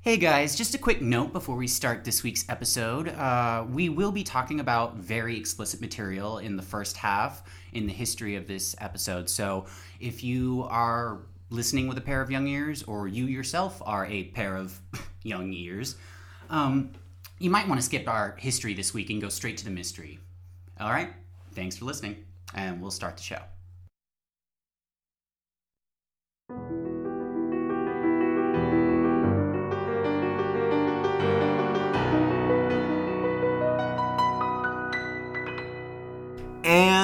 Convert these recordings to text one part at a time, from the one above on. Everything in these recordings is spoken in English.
Hey guys, just a quick note before we start this week's episode. Uh, we will be talking about very explicit material in the first half in the history of this episode. So if you are listening with a pair of young ears, or you yourself are a pair of young ears, um, you might want to skip our history this week and go straight to the mystery. All right, thanks for listening, and we'll start the show.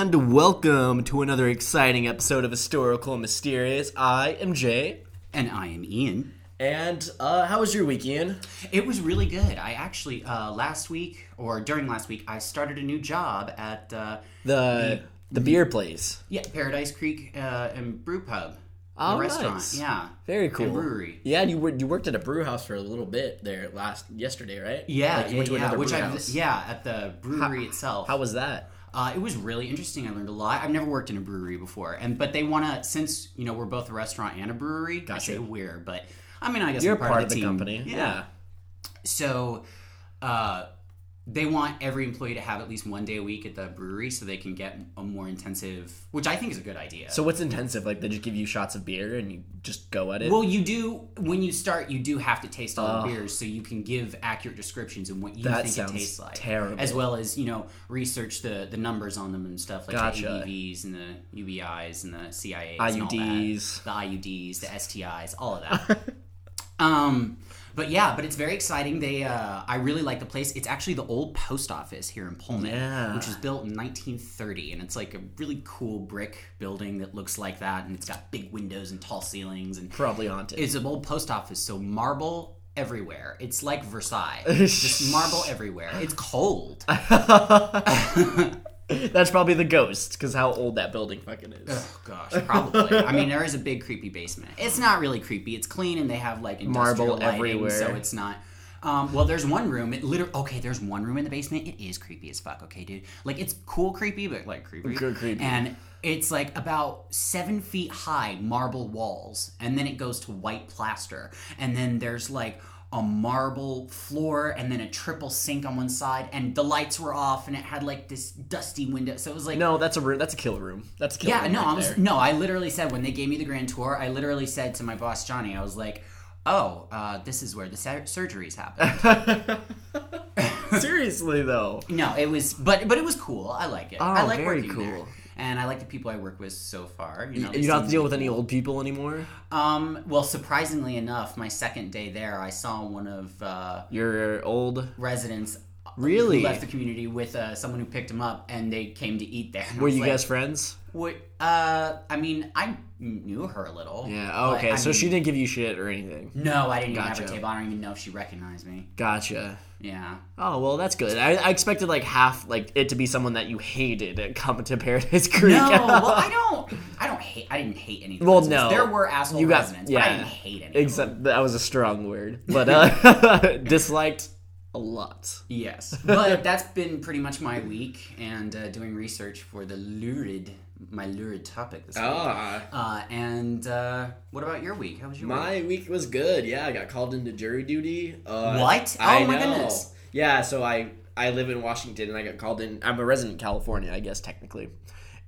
And welcome to another exciting episode of Historical and Mysterious. I am Jay. And I am Ian. And uh, how was your week, Ian? It was really good. I actually uh, last week or during last week I started a new job at uh, The the beer place. yeah Paradise Creek uh, and Brew Pub, Oh, the restaurant. nice. Yeah, Very cool. And brewery. Yeah, and you wor- you worked at a brew house for a little bit there last yesterday, right? Yeah, Like, yeah, yeah. Which I yeah at the brewery itself. How was that? Uh, it was really interesting. I learned a lot. I've never worked in a brewery before, and but they want to since you know we're both a restaurant and a brewery. I Gotcha. say we're, but I mean I guess You're I'm part, of the, team. company. Yeah. So, uh, they want every employee to have at least one day a week at the brewery so they can get a more intensive, which I think is a good idea. So what's intensive? Like they just give you shots of beer and you just go at it. well, you do when you start, you do have to taste all the beers so you can give accurate descriptions and what you think it tastes like, terrible. as well as you know research the the numbers on them and stuff like Gotcha. the ABVs and the UBIs and the CIAs, and all that. IUDs. the IUDs, the STIs, all of that. um, but yeah, but it's very exciting. They, uh, I really like the place. It's actually the old post office here in Pullman, Yeah. which was built in 1930, and it's like a really cool brick building that looks like that, and it's got big windows and tall ceilings, and Probably haunted. it's an old post office, so marble everywhere. It's like Versailles, just marble everywhere. It's cold. That's probably the ghost, because how old that building fucking is. Oh gosh, probably. I mean, there is a big creepy basement. It's not really creepy. It's clean, and they have like industrial Marble lighting, everywhere. so it's not. Um, well, there's one room. It literally okay. There's one room in the basement. It is creepy as fuck. Okay, dude. Like it's cool creepy, but like creepy. Good creepy. And it's like about seven feet high marble walls, and then it goes to white plaster, and then there's like a marble floor and then a triple sink on one side and the lights were off and it had like this dusty window so it was like No, that's a room. That's a kill room. That's a kill yeah, room. no, right I was there. no. I literally said when they gave me the grand tour, I literally said to my boss Johnny, I was like, "Oh, uh, this is where the sur- surgeries happen." Seriously though. no, it was, but but it was cool. I like it. I Oh, like very working there. And I like the people I work with so far. You know, You don't have to deal with any old people anymore. Um, well, surprisingly enough, my second day there, I saw one of uh, Your old. residents. Really? Who left the community with uh, someone who picked him up, and they came to eat there. Were you like, guys friends? What? Uh, I mean, I knew her a little. Yeah. Oh, okay. So mean- she didn't give you shit or anything. No, I didn't even have Gotcha. her table. I don't even know if she recognized me. Gotcha. Yeah. Oh well, that's good. I, I expected like half like it to be someone that you hated at coming to Paradise Creek. No, well, I don't. I don't hate. I didn't hate any. Well, no. there were asshole You got- residents, but I didn't hate any. Except that was a strong word, but uh, disliked a lot. Yes, but that's been pretty much my week and uh, doing research for the lurid, my lurid topic this week. Ah. Uh, and uh, what about your week? How was your week? My week was good. Yeah, I got called into jury duty. Uh, What? I Oh my know. goodness. Yeah, so I I live in Washington and I got called in. I'm a resident in California, I guess technically.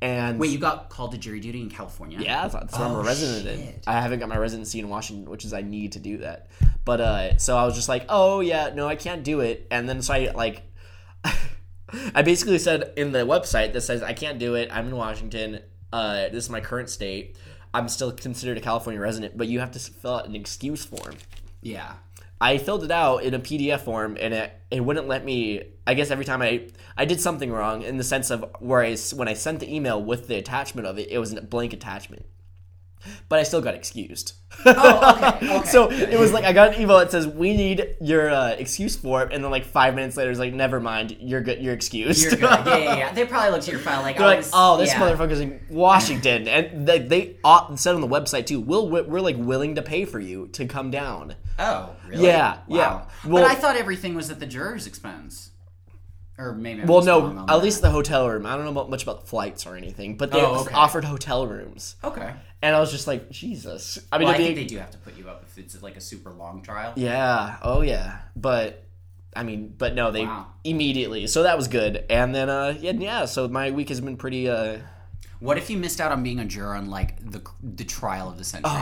And Wait, you got called to jury duty in California? yeah, that's, that's where I'm Oh, a resident in. I haven't got my residency in Washington, which is I need to do that. But uh, so I was just like, oh yeah, no, I can't do it. And then so I like. I basically said in the website that says I can't do it. I'm in Washington. Uh, this is my current state. I'm still considered a California resident, but you have to fill out an excuse form. Yeah. I filled it out in a PDF form, and it it wouldn't let me. I guess every time I I did something wrong in the sense of where I when I sent the email with the attachment of it, it was a blank attachment. But I still got excused. Oh, okay, okay. so it was like I got an email that says we need your uh, excuse form, and then like five minutes later, it's like never mind, you're good, you're excused. You're good. Yeah, yeah, yeah. They probably looked at your file like, They're oh, like, this, oh, this yeah. motherfucker's in Washington, and they, they ought, said on the website too. We'll, we're like willing to pay for you to come down. Oh, really? Yeah, Wow. yeah. but I thought everything was at the juror's expense. Or maybe. I'm Well, no, at that. least the hotel room. I don't know much about flights or anything, but they Oh, okay. offered hotel rooms, Okay. And I was just like, Jesus. I mean, Well, I think be- they do have to put you up if it's like a super long trial. yeah, oh yeah, but I mean, but no, they Wow. immediately. So that was good, and then uh, yeah, yeah. So my week has been pretty. uh What if you missed out on being a juror on like the the trial of the century?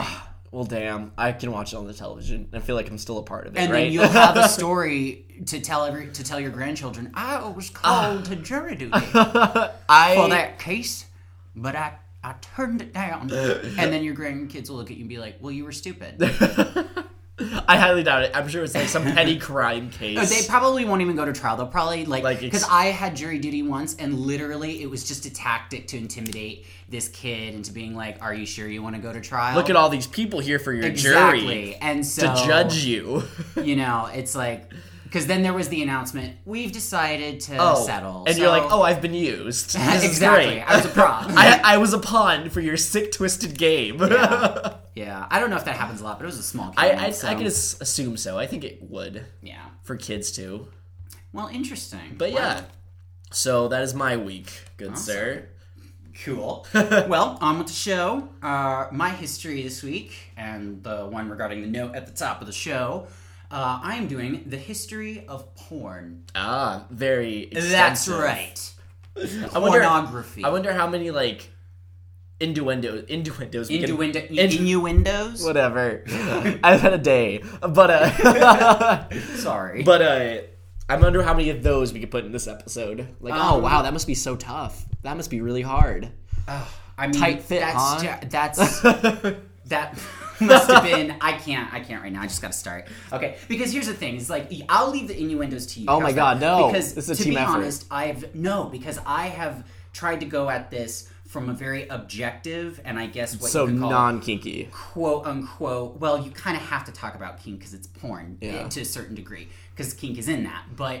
Well, damn, I can watch it on the television. I feel like I'm still a part of it, and right? then you'll have a story to tell every to tell your grandchildren. I was called to jury duty I for that case, but I I turned it down. and then your grandkids will look at you and be like, "Well, you were stupid." I highly doubt it. I'm sure it's like some petty crime case. They probably won't even go to trial. They'll probably like Like, because ex- I had jury duty once, and literally it was just a tactic to intimidate this kid into being like, "Are you sure you want to go to trial?" Look at all these people here for your exactly, jury and so to judge you. you know, it's like because then there was the announcement: we've decided to Oh, settle, and So- you're like, oh, I've been used. Exactly. I was a prop. I, I was a pawn for your sick, twisted game. Yeah. yeah, I don't know if that happens a lot, but it was a small. I, Kid, I, so, I can assume so. I think it would yeah. for kids too. Well, interesting. But yeah, so that is my week, good sir. Cool. well, on with the show. Uh, my history this week, and the one regarding the note at the top of the show. Uh, I am doing the history of porn. Ah, very. That's extensive. right. I wonder. Pornography. I wonder how many like innuendo innuendos. we can- Innuendo, in- innuendos. whatever. I've had a day, but uh, Sorry. but uh, I wonder how many of those we could put in this episode. Like, oh Um, wow, that must be so tough. That must be really hard. I mean, tight fit, that's huh? ju- that's that must have been. I can't. I can't right now. I just got to start. Okay, because here's the thing: is like I'll leave the innuendos to you. Oh my God, that? no. Because This is a to be effort. honest, I've no because I have tried to go at this from a very objective and I guess what so you could call non kinky. quote unquote. Well, you kind of have to talk about kink because it's porn eh, Yeah. to a certain degree because kink is in that, but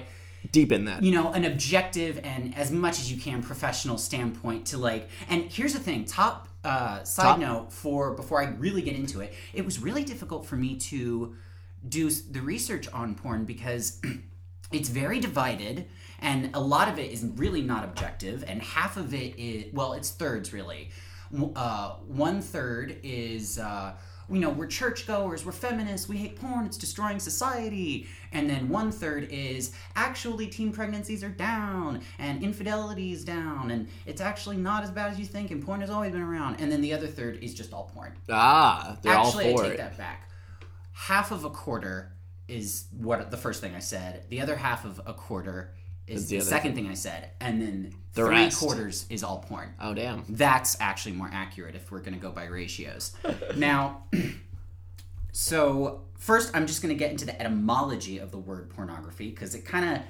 Deep in that. you know an objective and as much as you can professional standpoint to like and here's the thing top uh, side Top- note for before i really get into it it was really difficult for me to do the research on porn because it's very divided and a lot of it is really not objective and half of it is well it's thirds really. Uh, one third is uh, you know we're churchgoers we're feminists we hate porn it's destroying society and then one third is actually teen pregnancies are down and infidelity is down and it's actually not as bad as you think and porn has always been around and then the other third is just all porn Ah, they're Actually, all I take it. that back. Half of a quarter is what the first thing I said. The other half of a quarter is the the, second thing I said, and then The three rest. quarters is all porn. Oh damn. That's actually more accurate if we're going to go by ratios. now, so first, I'm just going to get into the etymology of the word pornography because it kind of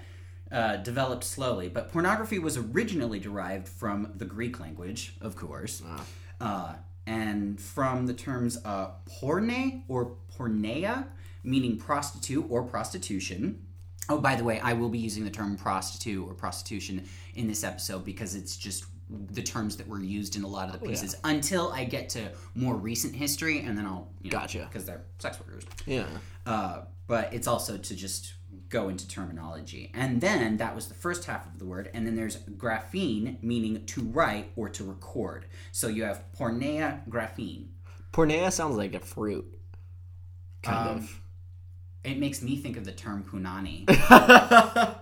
uh, developed slowly. But pornography was originally derived from the Greek language, of course, uh, and from the terms uh, porne or porneia, meaning prostitute or prostitution. Oh, by the way, I will be using the term prostitute or prostitution in this episode because it's just the terms that were used in a lot of the pieces until I get to more recent history, and then I'll you know, Gotcha. because they're sex workers. Yeah. Uh, but it's also to just go into terminology, and then that was the first half of the word, and then there's graphein, meaning to write or to record. So you have porneia graphein. Pornea sounds like a fruit. Kind Um, of. It makes me think of the term punani.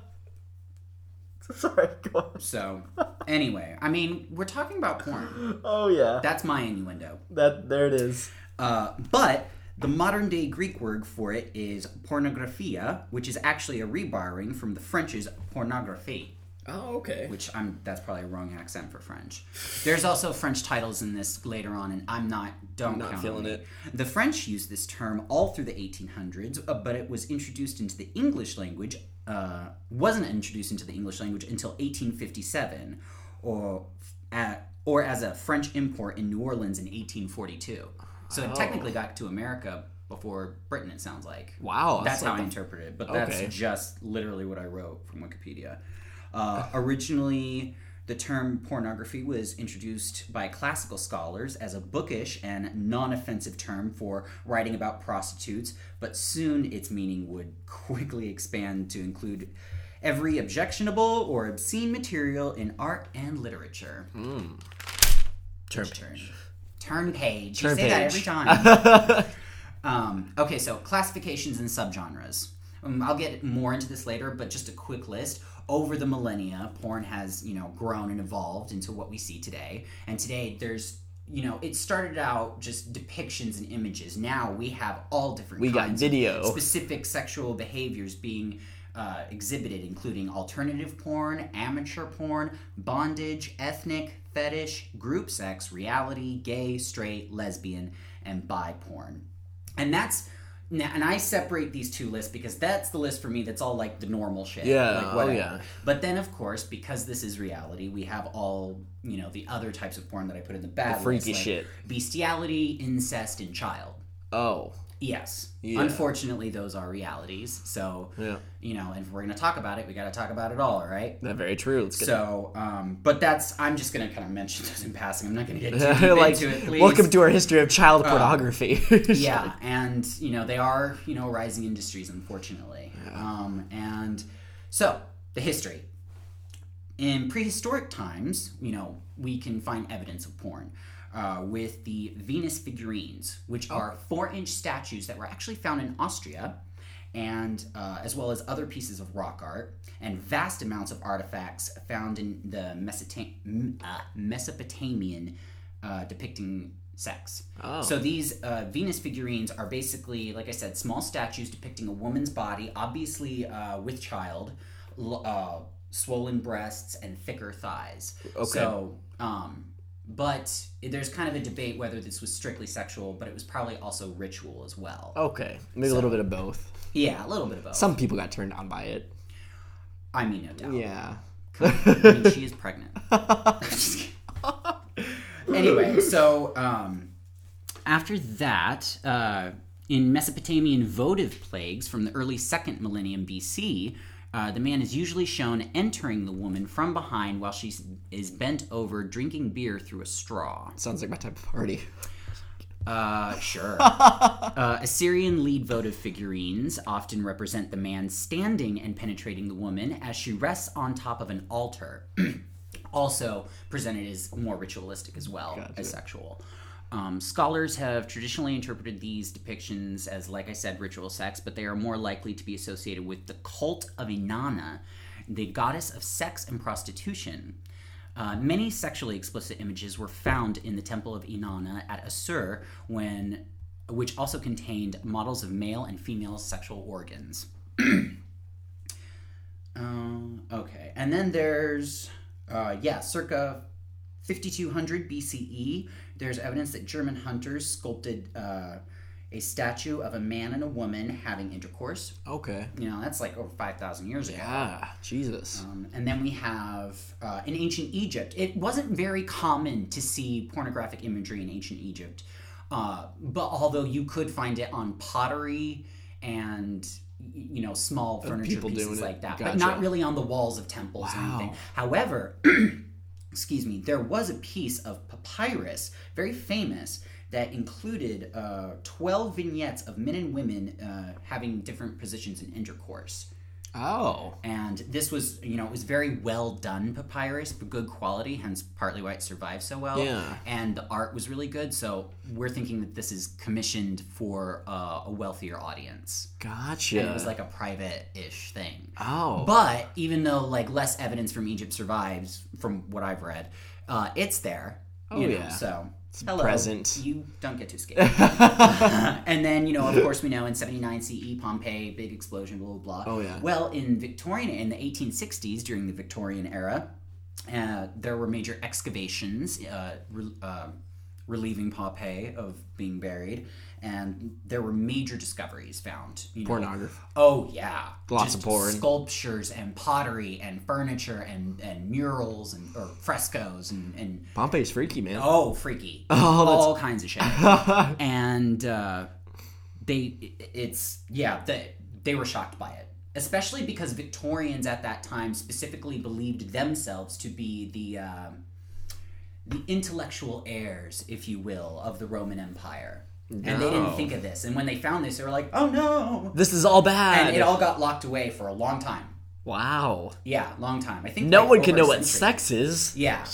Sorry, go on. so anyway, I mean, we're talking about porn. Oh yeah. That's my innuendo. That there it is. Uh, but the modern day Greek word for it is pornographia, which is actually a reborrowing from the French's pornographie, Oh, okay. which I'm that's probably a wrong accent for French. There's also French titles in this later on, and I'm not don't Not count feeling it. The French used this term all through the 1800s, uh, but it was introduced into the English language. Uh, wasn't introduced into the English language until 1857, or at, or as a French import in New Orleans in 1842. So it technically got to America before Britain. It sounds like. Wow. That's how like I the- interpret it, but Okay. that's just literally what I wrote from Wikipedia. Uh, originally, the term pornography was introduced by classical scholars as a bookish and non offensive term for writing about prostitutes, but soon its meaning would quickly expand to include every objectionable or obscene material in art and literature. Turn Turn, turn page. Turn you say that every time. um, okay, so classifications and subgenres. Um, I'll get more into this later, but just a quick list. Over the millennia, porn has you know grown and evolved into what we see today. And today, there's you know it started out just depictions and images. Now we have all different. We got video. specific sexual behaviors being uh, exhibited, including alternative porn, amateur porn, bondage, ethnic, fetish, group sex, reality, gay, straight, lesbian, and bi porn. And that's now, and I separate these two lists because that's the list for me that's all like the normal shit. Yeah, like oh, yeah. But then, of course, because this is reality, we have all you know the other types of porn that I put in the bad The freaky list, like shit. bestiality, incest, and child. Oh. Yes. Yeah. Unfortunately, those are realities. So, Yeah. you know, and if we're going to talk about it, we got to talk about it all, right? That's very true. Let's get So, um, but that's, I'm just going to kind of mention those in passing. I'm not going to get too like into it, please. welcome to our history of child pornography. yeah, and, you know, they are, you know, rising industries, unfortunately. Um, and so, the history. In prehistoric times, you know, we can find evidence of porn. Uh, with the Venus figurines, which are four inch statues that were actually found in Austria, and uh, as well as other pieces of rock art, and vast amounts of artifacts found in the Mesota- uh, Mesopotamian uh, depicting sex. Oh. So these uh, Venus figurines are basically, like I said, small statues depicting a woman's body, obviously uh, with child, l- uh, swollen breasts, and thicker thighs. Okay. So, um, but there's kind of a debate whether this was strictly sexual, but it was probably also ritual as well. okay, maybe a little bit of both. Yeah, a little bit of both. Some people got turned on by it. I mean, no doubt. Yeah. I mean, she is pregnant. Anyway, so um, after that, uh, in Mesopotamian votive plagues from the early second millennium BC, uh, the man is usually shown entering the woman from behind while she is bent over drinking beer through a straw. Sounds like my type of party. Uh, sure. uh, Assyrian lead votive figurines often represent the man standing and penetrating the woman as she rests on top of an altar. also presented as more ritualistic as well as sexual. Um, scholars have traditionally interpreted these depictions as, like I said, ritual sex, but they are more likely to be associated with the cult of Inanna, the goddess of sex and prostitution. Uh, many sexually explicit images were found in the temple of Inanna at Assur, when, which also contained models of male and female sexual organs. Um, okay, and then there's uh, yeah, circa 5200 BCE. There's evidence that German hunters sculpted uh, a statue of a man and a woman having intercourse. Okay. You know, that's like over 5,000 years ago. Yeah. Jesus. Um, and then we have uh, in ancient Egypt. It wasn't very common to see pornographic imagery in ancient Egypt, uh, but although you could find it on pottery and you know small furniture pieces like that, but not really on the walls of temples or Wow. anything. However, excuse me, there was a piece of papyrus, very famous. That included uh, 12 vignettes of men and women uh, having different positions in intercourse Oh. and this was you know it was very well done papyrus but good quality hence partly why it survived so well Yeah. and the art was really good so we're thinking that this is commissioned for uh, a wealthier audience Gotcha. and it was like a private-ish thing oh. but even though like less evidence from egypt survives from what i've read uh, it's there Oh, you know, yeah. so hello present. you don't get to escape and then you know of course we know in 79 ce pompeii big explosion blah blah blah Oh, yeah. well in victorian in the 1860s during the victorian era uh, there were major excavations uh, uh, relieving pompeii of being buried and there were major discoveries found you know. Pornography. oh yeah Lots Just of porn. sculptures and pottery and furniture and, and murals and or frescoes and, and Pompeii's freaky, man. Oh, freaky! Oh, that's- all kinds of shit. and uh, they, it's yeah, they they were shocked by it, especially because Victorians at that time specifically believed themselves to be the um, the intellectual heirs, if you will, of the Roman Empire. And they didn't think of this. And when they found this, they were like, "Oh no!" This is all bad. And it all got locked away for a long time. Wow. Yeah, long time. I think No like, one can know what sex is. Yeah.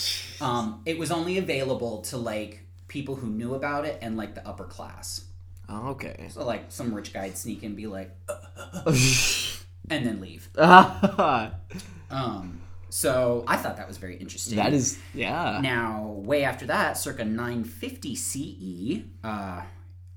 Um, it was only available to like people who knew about it and like the upper class. Oh, okay. So like some rich guy'd sneak in and be like, and then leave. Um, so I thought that was very interesting. That is, yeah. Now, way after that, circa 950 CE, uh,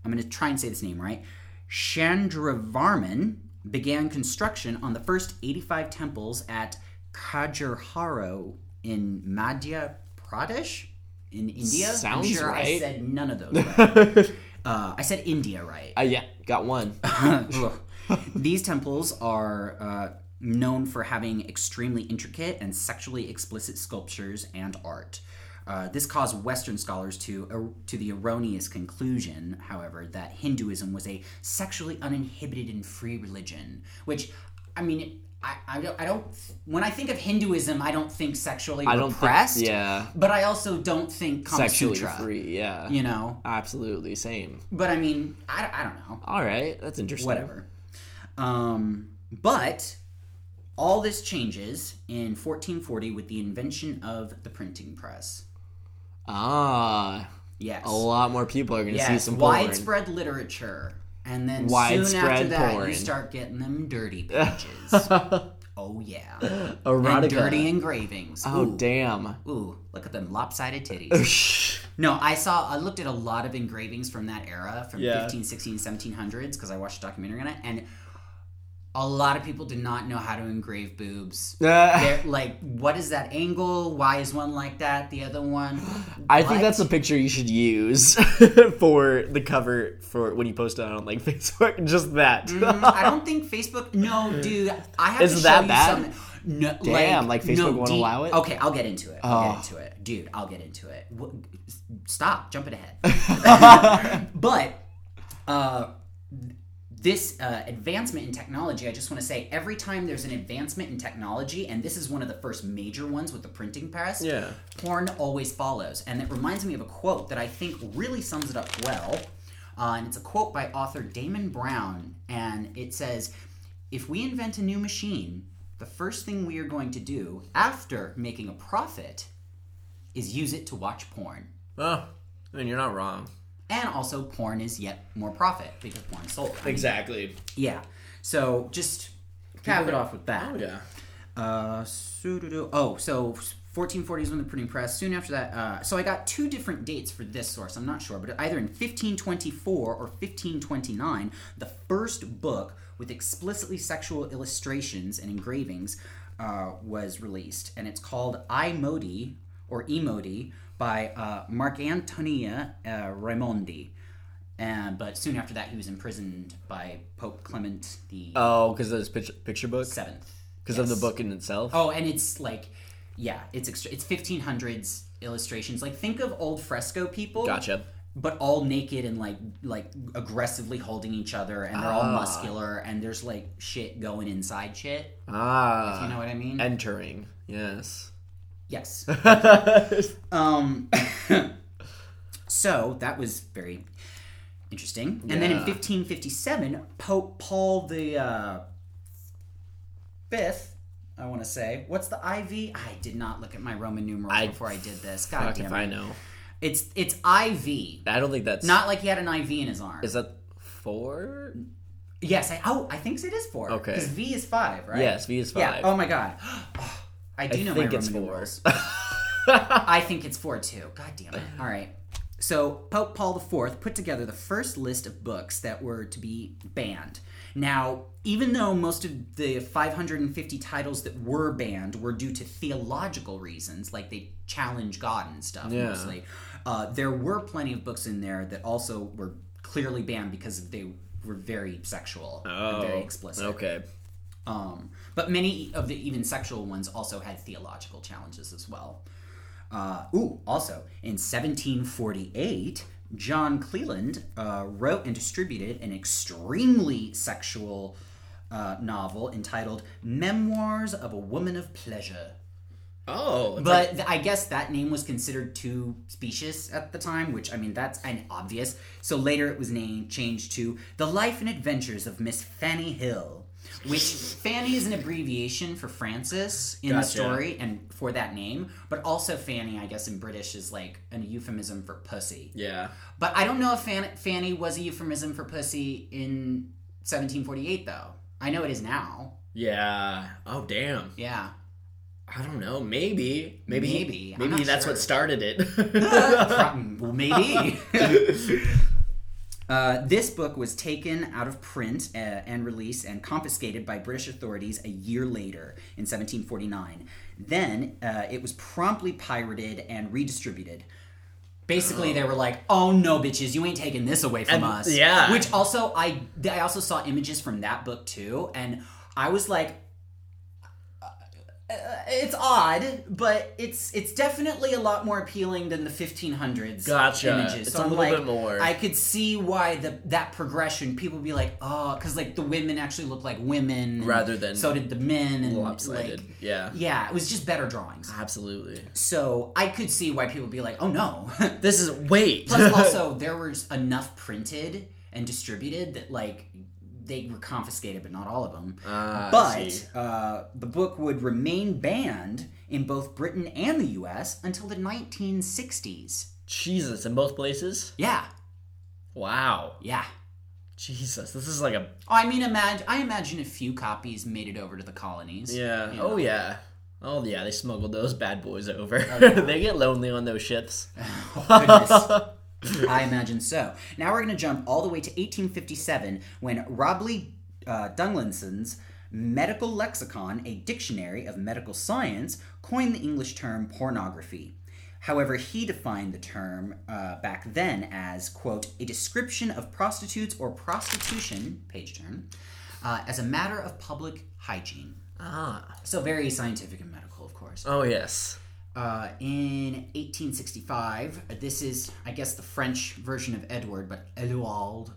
I'm going to try and say this name right. Chandravarman began construction on the first 85 temples at Khajuraho in Madhya Pradesh in India. Sounds I'm sure I said none of those right. uh, I said India right. Uh, yeah, got one. These temples are uh, known for having extremely intricate and sexually explicit sculptures and art. Uh, this caused Western scholars to er, to the erroneous conclusion, however, that Hinduism was a sexually uninhibited and free religion. Which, I mean, it, I, I don't, I don't. When I think of Hinduism, I don't think sexually I don't repressed. think. Yeah. But I also don't think Kama Sexually Sutra. free. Yeah. You know. Absolutely same. But I mean, I, I don't know. All right, that's interesting. whatever. Um, but all this changes in 1440 with the invention of the printing press. Ah, Yes. a lot more people are going to see some porn. Widespread literature. And then soon after that, porn. you start getting them dirty pages. oh, yeah. Erotica. And dirty engravings. Oh Ooh. damn. Ooh, look at them lopsided titties. no, I saw, I looked at a lot of engravings from that era, from Yeah. 15, 16, 1700s, because I watched a documentary on it, and a lot of people did not know how to engrave boobs. Like, what is that angle? Why is one like that? The other one? I think that's a picture you should use for the cover for when you post it on like Facebook. Just that. Mm, I don't think Facebook. No, dude. I have Is to show that you bad? something. No, Damn, like, Facebook no, won't deep- allow it? Okay, I'll get into it. I'll Oh. get into it, dude. I'll get into it. Stop jumping ahead. but uh, this uh, advancement in technology, I just want to say, every time there's an advancement in technology, and this is one of the first major ones with the printing press, Yeah. porn always follows. And it reminds me of a quote that I think really sums it up well. Uh, and it's a quote by author Damon Brown. And it says If we invent a new machine, the first thing we are going to do after making a profit is use it to watch porn. Oh, I mean, you're not wrong. And also, porn is yet more profit because porn is sold. I mean, Exactly. Yeah. So just cap it off with that. Oh yeah. Uh, oh, so 1440 is when the printing press. Soon after that, uh, so I got two different dates for this source. I'm not sure, but either in 1524 or 1529, the first book with explicitly sexual illustrations and engravings uh, was released, and it's called I Modi or Emodi by uh, Marcantonio uh, Raimondi. And, but soon after that, he was imprisoned by Pope Clement the Oh, because of this picture, picture book. Seventh. Because of the book in itself. Oh, and it's like, yeah, it's extra. It's 1500s illustrations. Like, think of old fresco people. Gotcha. But all naked and like like aggressively holding each other, and they're all Ah. muscular, and there's like shit going inside shit. Ah. You know what I mean? Entering. Yes. Yes. Um. so that was very interesting. And then in 1557, Pope Paul the uh, fifth. I want to say, what's the IV? I did not look at my Roman numerals I- before I did this. God Fuck damn if it! I know. It's it's IV, I don't think that's not like he had an IV in his arm. Is that four? yes, I, oh, I think it is four. Okay. because V is five, right? Yes, V is five. Yeah. Oh my god. I do I know think my it's Roman four. numerals. I think it's four too. God damn it. All right. So Pope Paul IV put together the first list of books that were to be banned. Now, even though most of the 550 titles that were banned were due to theological reasons, like they challenge God and stuff Yeah. mostly, uh, there were plenty of books in there that also were clearly banned because they were very sexual and very explicit. Oh, Okay. Um, but many of the even sexual ones also had theological challenges as well. Uh, ooh, also in 1748, John Cleland uh, wrote and distributed an extremely sexual uh, novel entitled "Memoirs of a Woman of Pleasure." Oh, But th- I guess that name was considered too specious at the time, which I mean that's an obvious. So later it was named changed to The Life and Adventures of Miss Fanny Hill, which Fanny is an abbreviation for Frances in the story and for that name, but also Fanny, I guess in British is like a euphemism for pussy. yeah. But I don't know if Fan- Fanny was a euphemism for pussy in 1748 though. I know it is now. Yeah. Oh, damn. Yeah. I don't know. Maybe. Maybe. Maybe. Maybe that's sure. what started it. Maybe. Uh, this book was taken out of print uh, and released and confiscated by British authorities a year later in 1749. Then uh, it was promptly pirated and redistributed. Basically, they were like, "Oh no, bitches, you ain't taking this away from And- us." yeah. Which also, I I also saw images from that book too, and I was like, Uh, it's odd, but it's it's definitely a lot more appealing than the 1500s Gotcha. images. It's so a I'm little like, bit more. I could see why the that progression. People would be like, oh, because like the women actually look like women, Rather than so did the men, and Lopsided. like yeah. yeah, it was just better drawings. Absolutely. So I could see why people would be like, oh no. This is wait. Plus, also there was enough printed and distributed that like they were confiscated, but not all of them. I but uh, the book would remain banned in both Britain and the U.S. until the 1960s. Jesus, in both places. Yeah, Wow. yeah. Jesus, this is like a Oh, I mean, imagine I imagine a few copies made it over to the colonies. yeah. you Oh yeah. Oh yeah. They smuggled those bad boys over. Oh, yeah. they get lonely on those ships. Oh, goodness. I imagine so. Now we're going to jump all the way to 1857 when Robley uh, Dunglison's Medical Lexicon, a dictionary of medical science, coined the English term pornography. However, he defined the term uh, back then as, quote, a description of prostitutes or prostitution, page turn, uh, as a matter of public hygiene. ah. So very scientific and medical, of course. Oh yes. Uh, in 1865, this is, I guess, the French version of Edward, but Edouard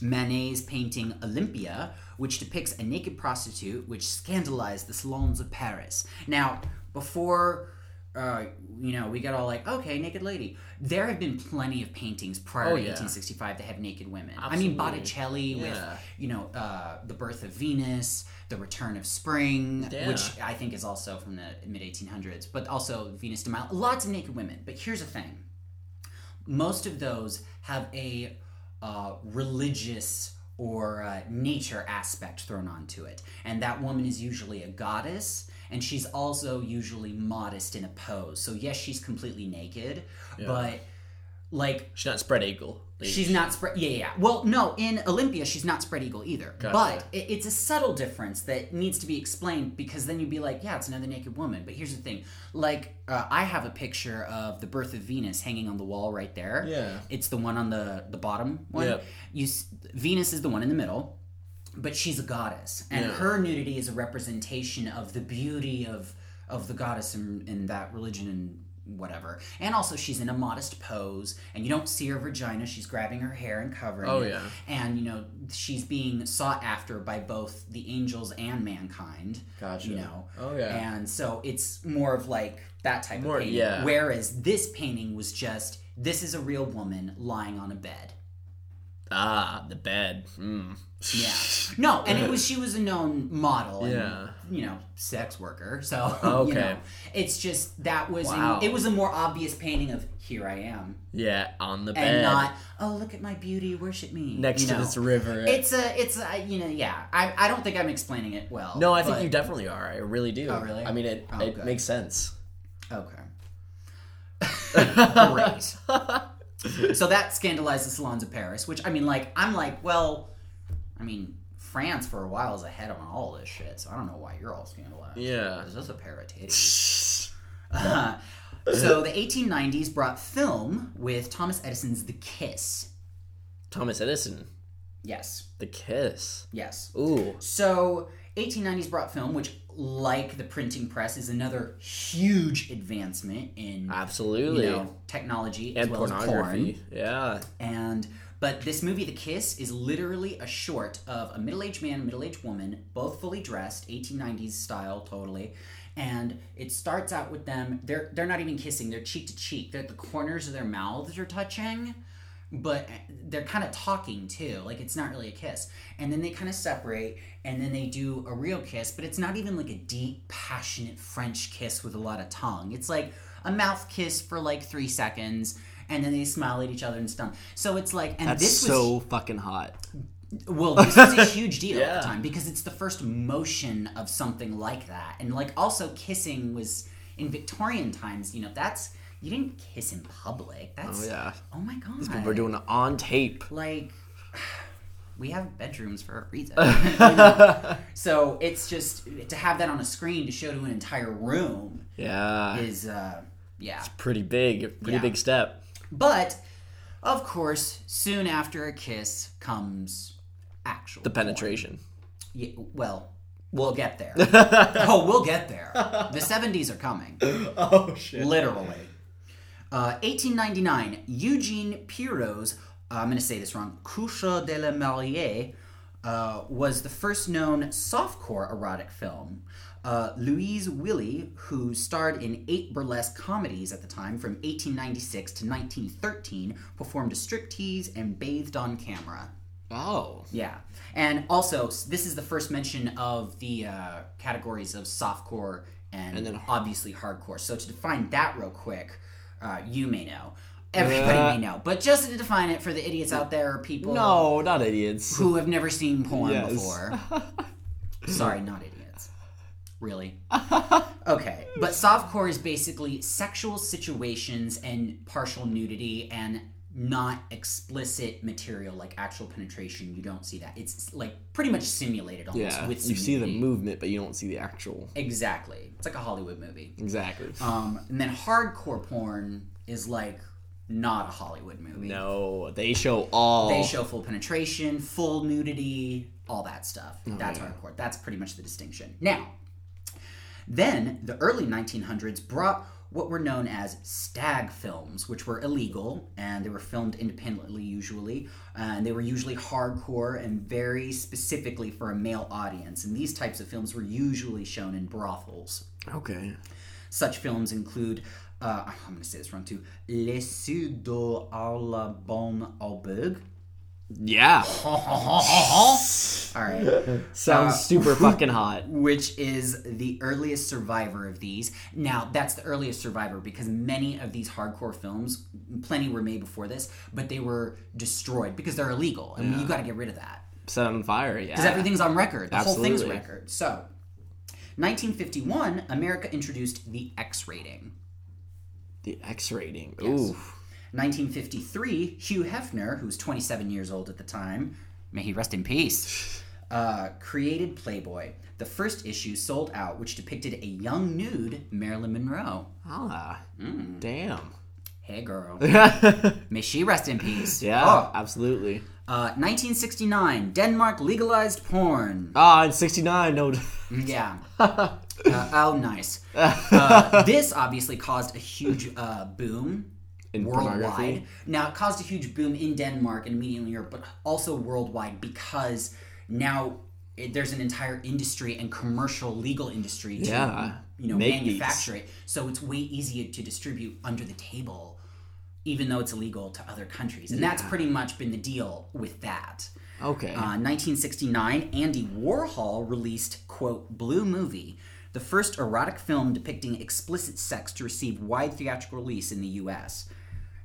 Manet's painting Olympia, which depicts a naked prostitute, which scandalized the salons of Paris. Now, before, uh, you know, we got all like, okay, naked lady. There have been plenty of paintings prior Oh, to yeah. 1865 that have naked women. I mean, Absolutely. Botticelli with, you know, uh, the birth of Venus, the return of spring, Yeah. which I think is also from the mid 1800s, but also Venus de Milo. Lots of naked women. But here's the thing most of those have a uh, religious or uh, nature aspect thrown onto it. And that woman is usually a goddess. And she's also usually modest in a pose. So, yes, she's completely naked, but like She's not spread eagle. She's not spread. Yeah, yeah, yeah. Well, no, in Olympia, she's not spread eagle either. Gotcha. But it, it's a subtle difference that needs to be explained because then you'd be like, yeah, it's another naked woman. But here's the thing: like, uh, I have a picture of the birth of Venus hanging on the wall right there. Yeah. It's the one on the the bottom one. Yep. You s- Venus is the one in the middle, but she's a goddess, and Yeah. her nudity is a representation of the beauty of of the goddess in, in that religion and whatever. And also, she's in a modest pose, and you don't see her vagina. She's grabbing her hair and covering Oh, it. yeah. And you know, she's being sought after by both the angels and mankind. Gotcha. You know. Oh, yeah. And so it's more of like that type More- of painting. yeah. Whereas this painting was just this is a real woman lying on a bed. Ah, the bed. Mm. Yeah. No, and it was she was a known model and Yeah. you know, sex worker. So oh, Okay. you know, it's just that was Wow. it was a more obvious painting of here I am. Yeah, on the And bed. not, oh look at my beauty, worship me. next you to know. this river. It's a it's a you know, yeah. I, I don't think I'm explaining it well. no, I think but- you definitely are. I really do. Oh, really? I mean, it Oh, it good. makes sense. Okay. Great. so that scandalized the salons of Paris, which I mean, like, I'm like, well, I mean, France for a while is ahead on all this shit, so I don't know why you're all scandalized. Yeah. This is a pair of titties. Uh, so the 1890s brought film with Thomas Edison's The Kiss. Thomas Edison, Yes, the kiss. yes. Ooh. So 1890s brought film, which, like the printing press, is another huge advancement in Absolutely. you know technology as and well as porn. pornography. Yeah. and But this movie, The Kiss, is literally a short of a middle aged man, middle aged woman, both fully dressed, 1890s style, totally. And it starts out with them. They're they're not even kissing. They're cheek to cheek. They're the corners of their mouths are touching, but eh, they're kind of talking too. Like it's not really a kiss. And then they kind of separate, and then they do a real kiss. But it's not even like a deep, passionate French kiss with a lot of tongue. It's like a mouth kiss for like three seconds, and then they smile at each other and stuff. So it's like, and That's this was so fucking hot. well, this was a huge deal at the time because it's the first motion of something like that. And like also kissing was in Victorian times, you know, that's you didn't kiss in public. That's Oh yeah. Oh my god. We're doing it on tape. like we have bedrooms for a reason. you know? So it's just to have that on a screen to show to an entire room Yeah. is uh yeah. It's pretty big. Pretty Yeah. big step. But of course, soon after a kiss comes actual The penetration. Yeah, well, we'll get there. oh, we'll get there. The 70s are coming, Oh shit. literally. Uh, 1899, Eugene Pirou's, uh, I'm going to say this wrong, Couche de la Mariée, uh, was the first known softcore erotic film. Uh, Louise Willy, who starred in eight burlesque comedies at the time from 1896 to 1913, performed a striptease and bathed on camera. Oh. Yeah, and also this is the first mention of the uh, categories of softcore and, And then- obviously hardcore. So to define that real quick, uh, you may know, everybody Uh, may know, but just to define it for the idiots out there, or people No, not idiots. who have never seen porn Yes. before. Sorry, not idiots. Really? Okay, but softcore is basically sexual situations and partial nudity and not explicit material like actual penetration. You don't see that. It's like pretty much simulated almost Yeah. with You see the movement, but you don't see the actual. Exactly. It's like a Hollywood movie. Exactly. Um, and then hardcore porn is like not a Hollywood movie. No, they show all. They show full penetration, full nudity, all that stuff. That's yeah. hardcore. That's pretty much the distinction. Now, then the early 1900s brought what were known as stag films, which were illegal and they were filmed independently usually. And they were usually hardcore and very specifically for a male audience. And these types of films were usually shown in brothels. Okay. Such films include, uh, I'm going to say this wrong too, Les Sous de à la Bonne Auberge. Yeah. All right. Sounds Uh, super fucking hot. Which is the earliest survivor of these. Now, that's the earliest survivor because many of these hardcore films, plenty were made before this, but they were destroyed because they're illegal. And you got to get rid of that. Set on fire. Yeah. Because everything's on record. The whole thing's record. So, 1951, America introduced the X rating. The X rating. Yes. Ooh. 1953, Hugh Hefner, who was 27 years old at the time, may he rest in peace, uh, created Playboy. The first issue sold out, which depicted a young nude Marilyn Monroe. Ah. Mm. Damn. Hey, girl. May she rest in peace. Oh. Absolutely. Uh, 1969, Denmark legalized porn. Ah, in '69. No. Yeah. Uh, oh, nice. Uh, this obviously caused a huge uh, boom In worldwide. Now, it caused a huge boom in Denmark and immediately in Europe, but also worldwide because now it, there's an entire industry and commercial legal industry to Yeah. you know Make these. manufacture it. So it's way easier to distribute under the table, even though it's illegal to other countries. And that's pretty much been the deal with that. Okay. Uh, 1969, Andy Warhol released, quote, Blue Movie, the first erotic film depicting explicit sex to receive wide theatrical release in the US.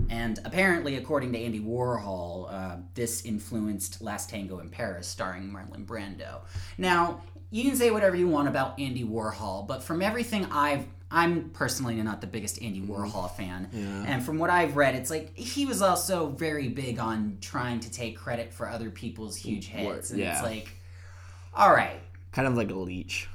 And apparently, according to Andy Warhol, uh, this influenced Last Tango in Paris, starring Marlon Brando. Now, you can say whatever you want about Andy Warhol, but from everything I've I'm personally not the biggest Andy Warhol fan. And from what I've read, it's like he was also very big on trying to take credit for other people's huge hits. And it's like, all right, kind of like a leech.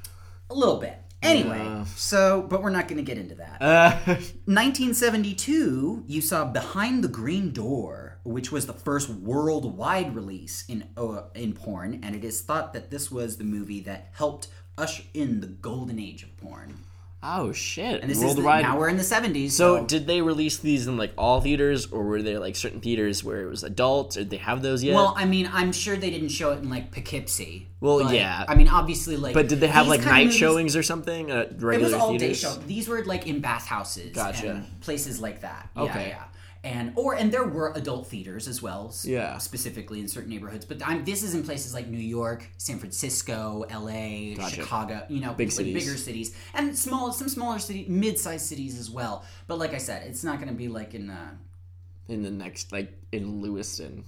a little bit. Anyway, so, but we're not going to get into that. Uh, 1972, you saw Behind the Green Door, which was the first worldwide release in uh, in porn, and it is thought that this was the movie that helped usher in the golden age of porn. Oh shit! And this is the, Worldwide. now we're in the 70s. so, So, did they release these in like all theaters, or were there like certain theaters where it was adults? Did they have those yet? well, I mean, I'm sure they didn't show it in like Poughkeepsie. Well, but, yeah. I mean, obviously, like. but did they have like night movies- showings or something at regular It was all day theaters? show. These were like in bathhouses Gotcha. and places like that. Okay. Yeah, yeah. And or and there were adult theaters as well. Yeah. Specifically in certain neighborhoods, but I'm, this is in places like New York, San Francisco, L.A., Gotcha. Chicago. You know, Big like cities. bigger cities, and small, some smaller city, mid-sized cities as well. But like I said, it's not going to be like in uh, in the next like in Lewiston,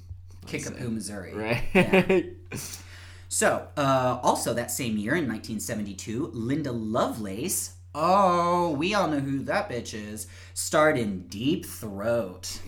Kickapoo, Missouri. right? Yeah. So, uh, also that same year in 1972, Linda Lovelace, oh, we all know who that bitch is, starred in Deep Throat.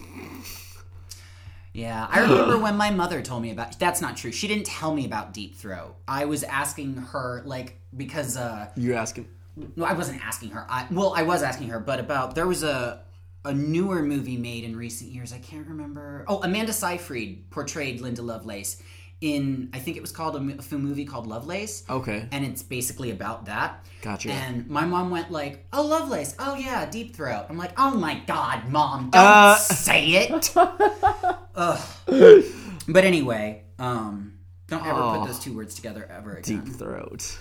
Yeah, I remember when my mother told me about that's not true. She didn't tell me about Deep Throat. I was asking her like because uh You're asking. no, I wasn't asking her. I well, I was asking her, but about there was a a newer movie made in recent years. I can't remember. Oh, Amanda Seyfried portrayed Linda Lovelace in I think it was called a, mo- a film movie called Lovelace. Okay. And it's basically about that. Gotcha. And my mom went like, "Oh, Lovelace. Oh yeah, Deep Throat." I'm like, "Oh my god, mom, don't Uh. say it." Ugh. But anyway, um, don't ever Oh. put those two words together ever again. Deep throat.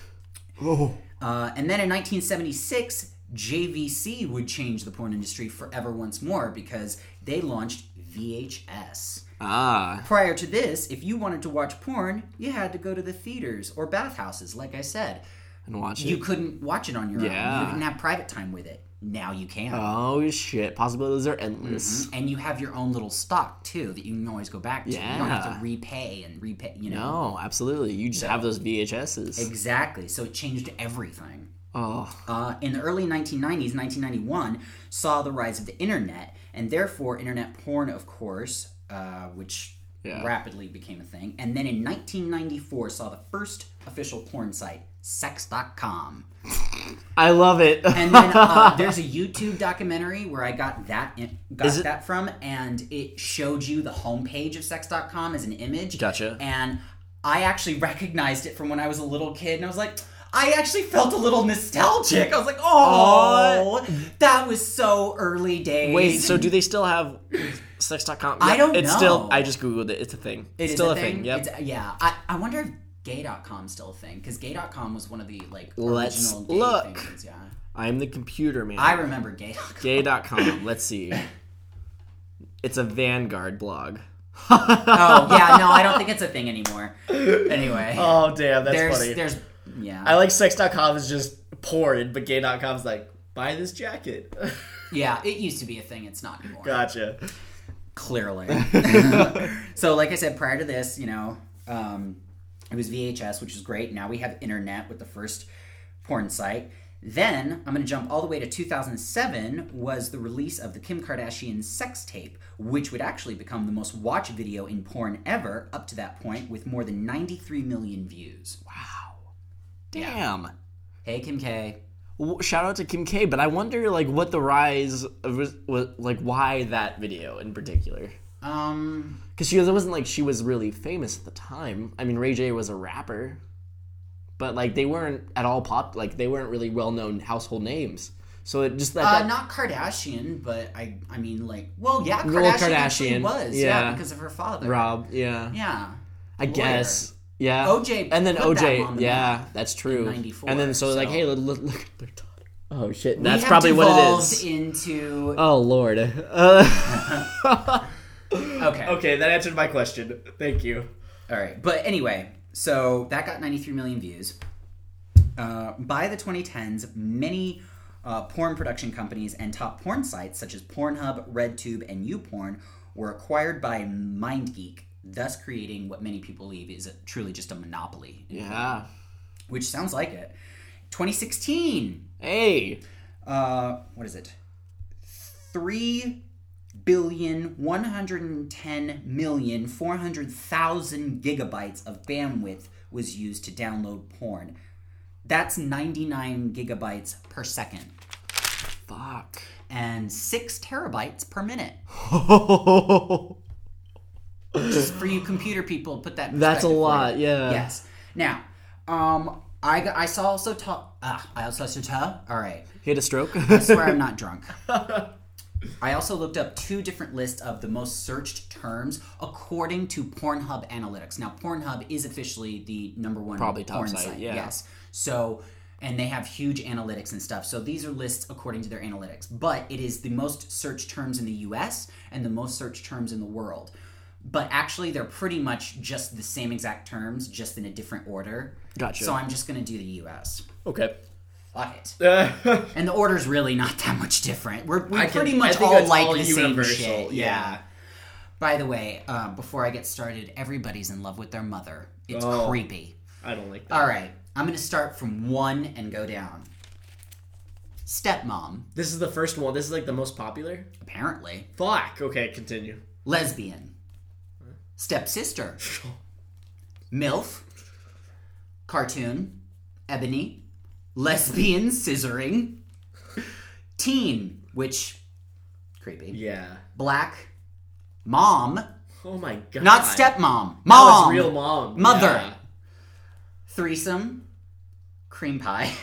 Oh. Uh, and then in 1976, JVC would change the porn industry forever once more because they launched VHS. Ah. Prior to this, if you wanted to watch porn, you had to go to the theaters or bathhouses, like I said. And watch You it. couldn't watch it on your own. You didn't have private time with it. Now you can. Oh shit! Possibilities are endless. And you have your own little stock, too, that you can always go back to. You don't have Yeah. to repay and repay, you know. No, absolutely. You just have those VHSs. Exactly. So it changed everything. oh. uh, in the early 1990s, 1991, saw the rise of the internet, and therefore internet porn, of course, uh, which Yeah. rapidly became a thing. And then in 1994, saw the first official porn site, Sex.com. I love it. And then uh, there's a YouTube documentary where I got that in, got Is it- that from, and it showed you the homepage of Sex.com as an image. Gotcha. And I actually recognized it from when I was a little kid, and I was like, I actually felt a little nostalgic. I was like, oh, that was so early days. Wait, so do they still have sex.com? I don't it's know. still I just googled it. It's a thing. It it's is still a a thing. Yep. It's- uh, yeah, I, I wonder if gay.com's still a thing because gay.com was one of the like original Let's gay look. things. Yeah, I'm the computer man. I remember gay.com. Gay.com. Let's see. It's a Vanguard blog. oh yeah, no, I don't think it's a thing anymore. Anyway, Oh damn, that's there's funny. there's yeah I like sex.com is just porn, but gay.com is like buy this jacket. yeah it used to be a thing. It's not anymore. gotcha. Clearly. so, like I said, prior to this, you know, um, it was VHS, which is great. Now we have internet with the first porn site. Then I'm going to jump all the way to 2007 was the release of the Kim Kardashian sex tape, which would actually become the most watched video in porn ever up to that point, with more than 93 million views. Wow. Damn. Hey Kim K. Shout out to Kim K, but I wonder like what the rise of was, was like why that video in particular. Um, Because she was, it wasn't like she was really famous at the time. I mean, Ray J was a rapper, but like they weren't at all pop. Like they weren't really well known household names. So it just that, uh, that not Kardashian, but I, I mean, like, well, yeah, Kardashian, Kardashian, was, yeah. yeah. because of her father. Rob, yeah, Yeah. I lawyer. guess, yeah. OJ and then put that OJ, on the yeah, map that's true. 94, and then so, like, so- hey, look, look, look at their daughter. Oh shit, We that's probably what it is. Into Oh lord. Uh, okay. okay, that answered my question. Thank you. All right. But anyway, so that got 93 million views. Uh, by the 2010s, many uh, porn production companies and top porn sites such as Pornhub, RedTube, and YouPorn were acquired by MindGeek, thus creating what many people believe is a, truly just a monopoly. Yeah. Which sounds like it. 2016. Hey. uh, what is it? Three billion one hundred and ten million four hundred thousand gigabytes of bandwidth was used to download porn. That's ninety nine gigabytes per second Fuck. and six terabytes per minute. Just for you computer people, put that. That's a lot, yeah. Yes. Now, um, I, I saw also talk. Ah, I also saw. All right. He had a stroke. I swear I'm not drunk. I also looked up two different lists of the most searched terms according to Pornhub Analytics. Now, Pornhub is officially the number one Probably top porn site, site. yeah. Yes. So, and they have huge analytics and stuff. So these are lists according to their analytics. But it is the most searched terms in the U.S. and the most searched terms in the world. But actually, they're pretty much just the same exact terms, just in a different order. Gotcha. So I'm just gonna do the U.S. okay. Fuck it. Uh, And the order's really not that much different. We're we I pretty I much all like all the same universal, shit. Yeah. yeah. By the way, uh, before I get started, everybody's in love with their mother. It's Oh. creepy. I don't like that. All right, I'm gonna start from one and go down. Stepmom, This is the first one. This is like the most popular. apparently. Fuck. Okay, continue. Lesbian. Stepsister. MILF. Cartoon. Ebony. Lesbian scissoring. Teen, which creepy. Yeah. Black. Mom. Oh my god. Not stepmom. Mom. That was real mom. Mother. Yeah. Threesome. Cream pie.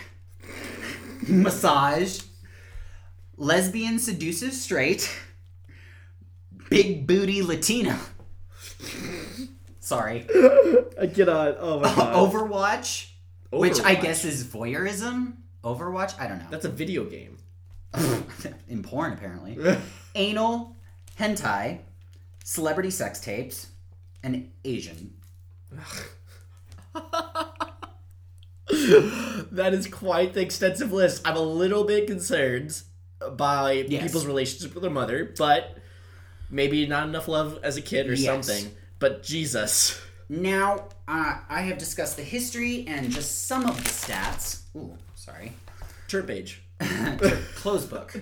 Massage. Lesbian seduces straight. Big booty Latina. Sorry. I cannot. Oh my god. Overwatch, which I Overwatch. guess is voyeurism. Overwatch? I don't know. That's a video game. In porn, apparently. Anal, hentai, celebrity sex tapes, and Asian. that is quite the extensive list. I'm a little bit concerned by Yes. people's relationship with their mother, but maybe not enough love as a kid or Yes. something. But Jesus. Now, uh, I have discussed the history and just some of the stats. Ooh, sorry. Chirp age. Close book.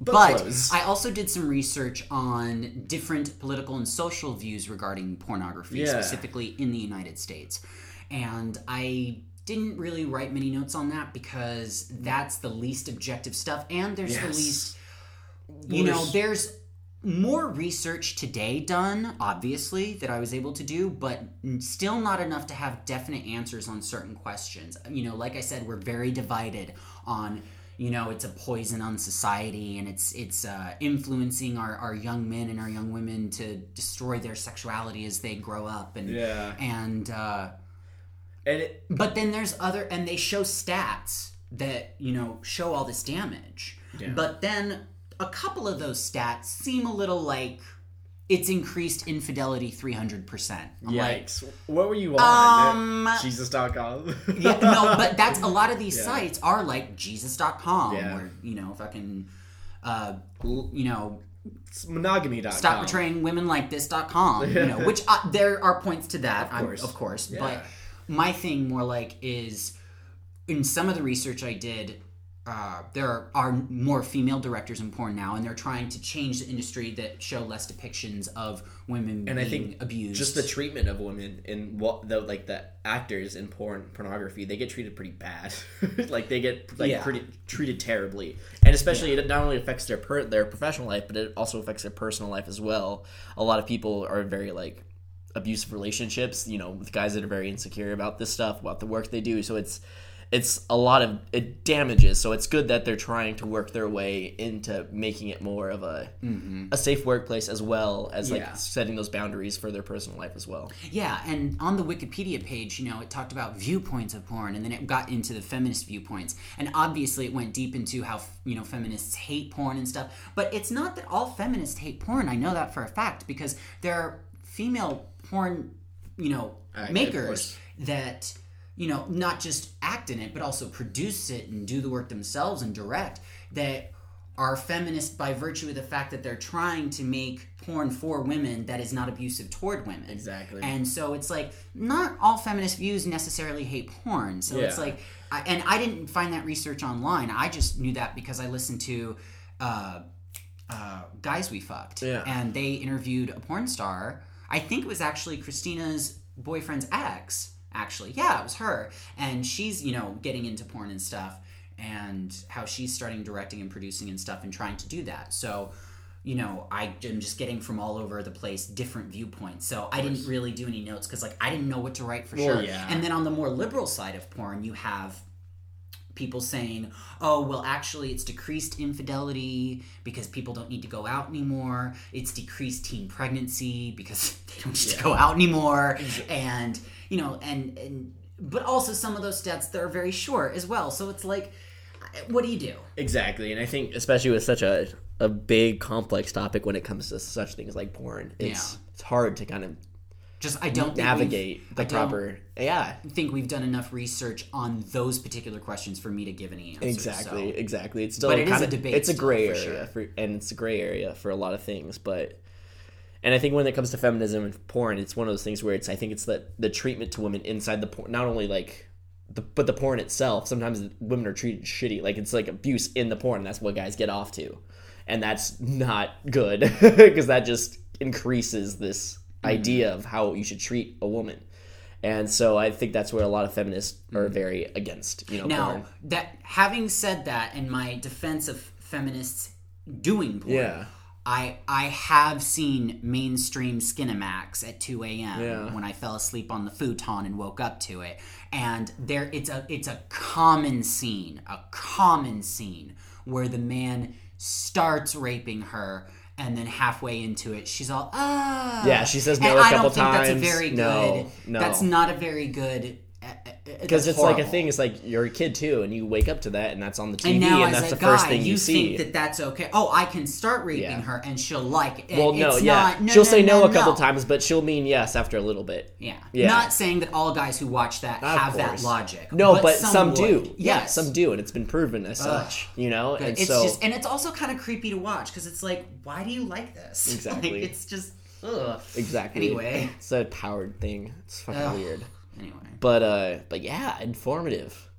Book But. I also did some research on different political and social views regarding pornography, Yeah. specifically in the United States. And I didn't really write many notes on that because that's the least objective stuff, and there's the least. You know, There's- there's more research today done, obviously, that I was able to do, but still not enough to have definite answers on certain questions. You know, like I said, we're very divided on. You know, it's a poison on society, and it's it's uh, influencing our, our young men and our young women to destroy their sexuality as they grow up, and Yeah. and uh, And it, but then there's other, and they show stats that you know show all this damage. Yeah. But then a couple of those stats seem a little like it's increased infidelity 300%. I'm like, yikes. what were you on? Um, Jesus.com. yeah, no, but that's a lot of these Yeah. sites are like Jesus.com Yeah. or, you know, fucking, uh, you know, It's monogamy.com. stop portraying women like this.com, you know, which uh, there are points to that, of course. of course. Yeah. But my thing more like is in some of the research I did, uh, there are, more female directors in porn now, and they're trying to change the industry that show less depictions of women and I being think abused. just the treatment of women in what the like the actors in porn pornography they get treated pretty bad. Like they get like Yeah. pretty treated terribly. And especially it not only affects their per, their professional life but it also affects their personal life as well. A lot of people are very like abusive relationships you know with guys that are very insecure about this stuff about the work they do. So it's it's a lot of it damages so it's good that they're trying to work their way into making it more of a mm-hmm. a safe workplace as well as like setting those boundaries for their personal life as well. Yeah, and on the Wikipedia page, you know, it talked about viewpoints of porn, and then it got into the feminist viewpoints, and obviously it went deep into how you know feminists hate porn and stuff. But it's not that all feminists hate porn. I know that for a fact because there are female porn, you know, of makers that you know not just act in it but also produce it and do the work themselves and direct that are feminist by virtue of the fact that they're trying to make porn for women that is not abusive toward women Exactly. and so it's like not all feminist views necessarily hate porn. So it's like, I, and I didn't find that research online. I just knew that because I listened to uh, uh, Guys We Fucked, Yeah. and they interviewed a porn star. I think it was actually Christina's boyfriend's ex. Actually, yeah, it was her, and she's you know getting into porn and stuff, and how she's starting directing and producing and stuff, and trying to do that. So you know, I am just getting from all over the place different viewpoints. So I didn't really do any notes because like I didn't know what to write for Well, sure. yeah. And then on the more liberal side of porn, you have people saying, "Oh, well, actually, it's decreased infidelity because people don't need to go out anymore. It's decreased teen pregnancy because they don't need to go out anymore." And you know, and and but also some of those stats that are very short as well. So it's like, what do you do? Exactly, and I think especially with such a a big complex topic when it comes to such things like porn, it's Yeah. it's hard to kind of Just I don't navigate the I proper. Yeah, think we've done enough research on those particular questions for me to give any answers. exactly, so. exactly. It's still But it is a debate It's a still, gray for area, sure. for, and it's a gray area for a lot of things, but. And I think when it comes to feminism and porn, it's one of those things where it's I think it's the the treatment to women inside the porn, not only like the but the porn itself. Sometimes women are treated shitty, like it's like abuse in the porn. That's what guys get off to, and that's not good because that just increases this mm-hmm. idea of how you should treat a woman. And so I think that's where a lot of feminists are mm-hmm. very against, you know, Now, porn. that having said that, in my defense of feminists doing porn, Yeah. I I have seen mainstream Skinamax at 2 a.m. Yeah. when I fell asleep on the futon and woke up to it, and there it's a it's a common scene, a common scene where the man starts raping her. And then halfway into it, she's all ah. Yeah, she says no and a I couple don't think that's a times. very good. No, no. That's not a very good. Because it's like a thing. It's like you're a kid too, and you wake up to that, and that's on the TV, And and that's the guy, first thing you, you see. think that that's okay. Oh, I can start raping Yeah. her, and she'll like it. well, no, it's yeah, not- no, she'll no, say no, no a couple times, but she'll mean yes after a little bit. Yeah. Yeah. Not saying that all guys who watch that Of have that logic. No, but, some, would. do. Yeah, Yes. some do, and it's been proven as such. You know, and It's so just, and it's also kind of creepy to watch because it's like, why do you like this? Exactly. Like, it's just, ugh. exactly. Anyway. it's a powered thing. It's fucking Ugh. weird. Anyway. But uh, but yeah, informative.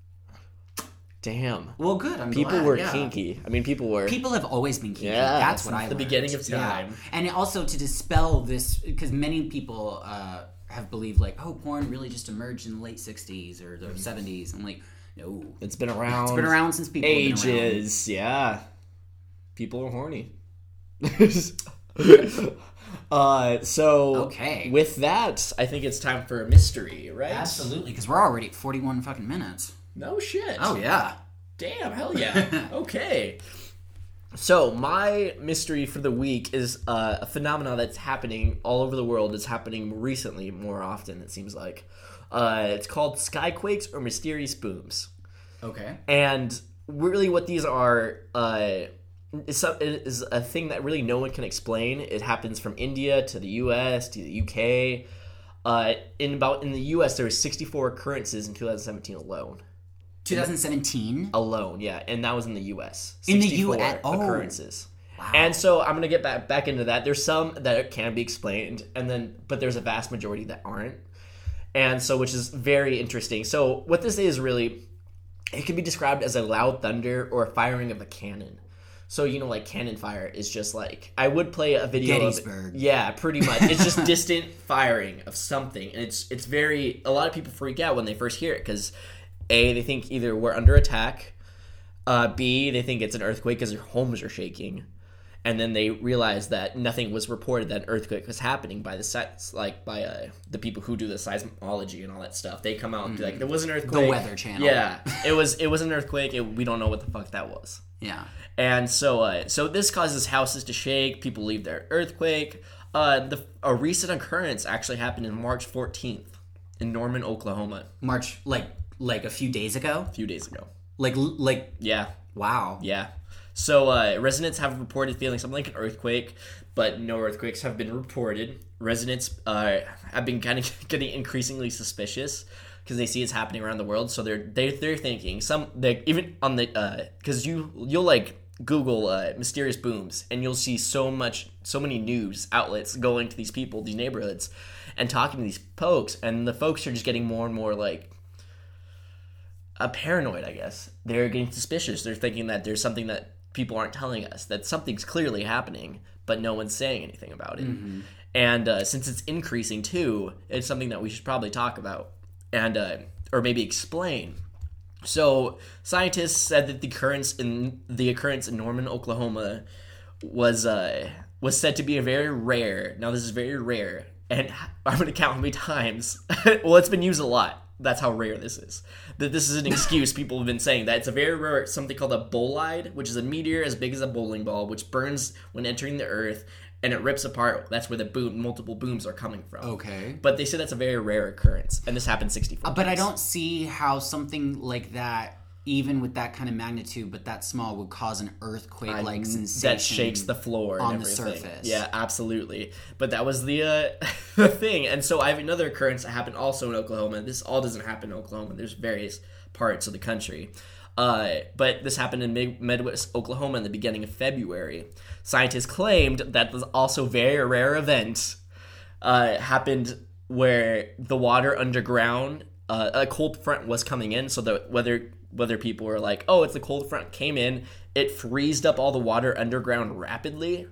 Damn. Well, good. I'm People glad, were yeah. kinky. I mean, people were. People have always been kinky. Yeah, That's what I the learned. beginning of Yeah. time. And also to dispel this, because many people uh, have believed like, oh, porn really just emerged in the late '60s or the '70s. I'm like, no, It's been around. it's been around since people have been around. ages. Yeah, people are horny. uh, so Okay. With that, I think it's time for a mystery, right? Absolutely, because we're already at 41 fucking minutes. No shit. Oh yeah. Damn, hell yeah. okay. So, my mystery for the week is uh, a phenomenon that's happening all over the world. It's happening recently, more often, it seems like. Uh, it's called skyquakes or mysterious booms. Okay. And really, what these are uh, is, some, it is a thing that really no one can explain. It happens from India to the U.S. to the UK. Uh, in about in the U.S., there were 64 occurrences in 2017 alone. 2017. Alone, yeah, and that was in the U.S. In the 64 U.S. Oh. occurrences. Wow. And so I'm gonna get back back into that. There's some that can be explained, and then but there's a vast majority that aren't. And so, which is very interesting. So, what this is really, it can be described as a loud thunder or a firing of a cannon. So you know, like cannon fire is just like I would play a video. Gettysburg. Of, yeah, pretty much. It's just distant firing of something, and it's it's very. A lot of people freak out when they first hear it because, a they think either we're under attack, uh, b they think it's an earthquake because their homes are shaking, and then they realize that nothing was reported that an earthquake was happening by the sites like by uh, the people who do the seismology and all that stuff. They come out and be like, "There was an earthquake." The weather Channel. Yeah, it was it was an earthquake. It, we don't know what the fuck that was. Yeah. And so, uh, so this causes houses to shake. People leave their earthquake. Uh, the a recent occurrence actually happened in March 14th in Norman, Oklahoma, March like like a few days ago. a few days ago. Like like Yeah, wow. yeah. So uh, residents have reported feeling something like an earthquake, but no earthquakes have been reported. Residents uh, have been kind of getting increasingly suspicious because they see it's happening around the world. So they're they're, they're thinking some they even on the because you you'll like Google uh, mysterious booms and you'll see so much so many news outlets going to these people these neighborhoods and talking to these folks and the folks are just getting more and more like a paranoid, I guess. They're getting suspicious. They're thinking that there's something that people aren't telling us, that something's clearly happening, but no one's saying anything about it. And uh, since it's increasing too, it's something that we should probably talk about and uh, or maybe explain. So scientists said that the occurrence in the occurrence in Norman, Oklahoma, was uh was said to be a very rare. Now this is very rare, and I'm going to count how many times. well, it's been used a lot. That's how rare this is. That this is an excuse people have been saying that it's a very rare something called a bolide, which is a meteor as big as a bowling ball, which burns when entering the Earth and it rips apart. That's where the boom, multiple booms are coming from. Okay. But they say that's a very rare occurrence, and this happened 64. But I don't see how something like that, even with that kind of magnitude, but that small, would cause an earthquake like sensation that shakes the floor on and the surface. Yeah, absolutely. But that was the uh, the thing. And so I have another occurrence that happened also in Oklahoma. This all doesn't happen in Oklahoma. There's various parts of the country. Uh, but this happened in Mid- Midwest Oklahoma in the beginning of February. Scientists claimed that this also very rare event uh, happened where the water underground, uh, a cold front was coming in. So that whether whether people were like, "Oh, it's the cold front came in," it freezed up all the water underground rapidly,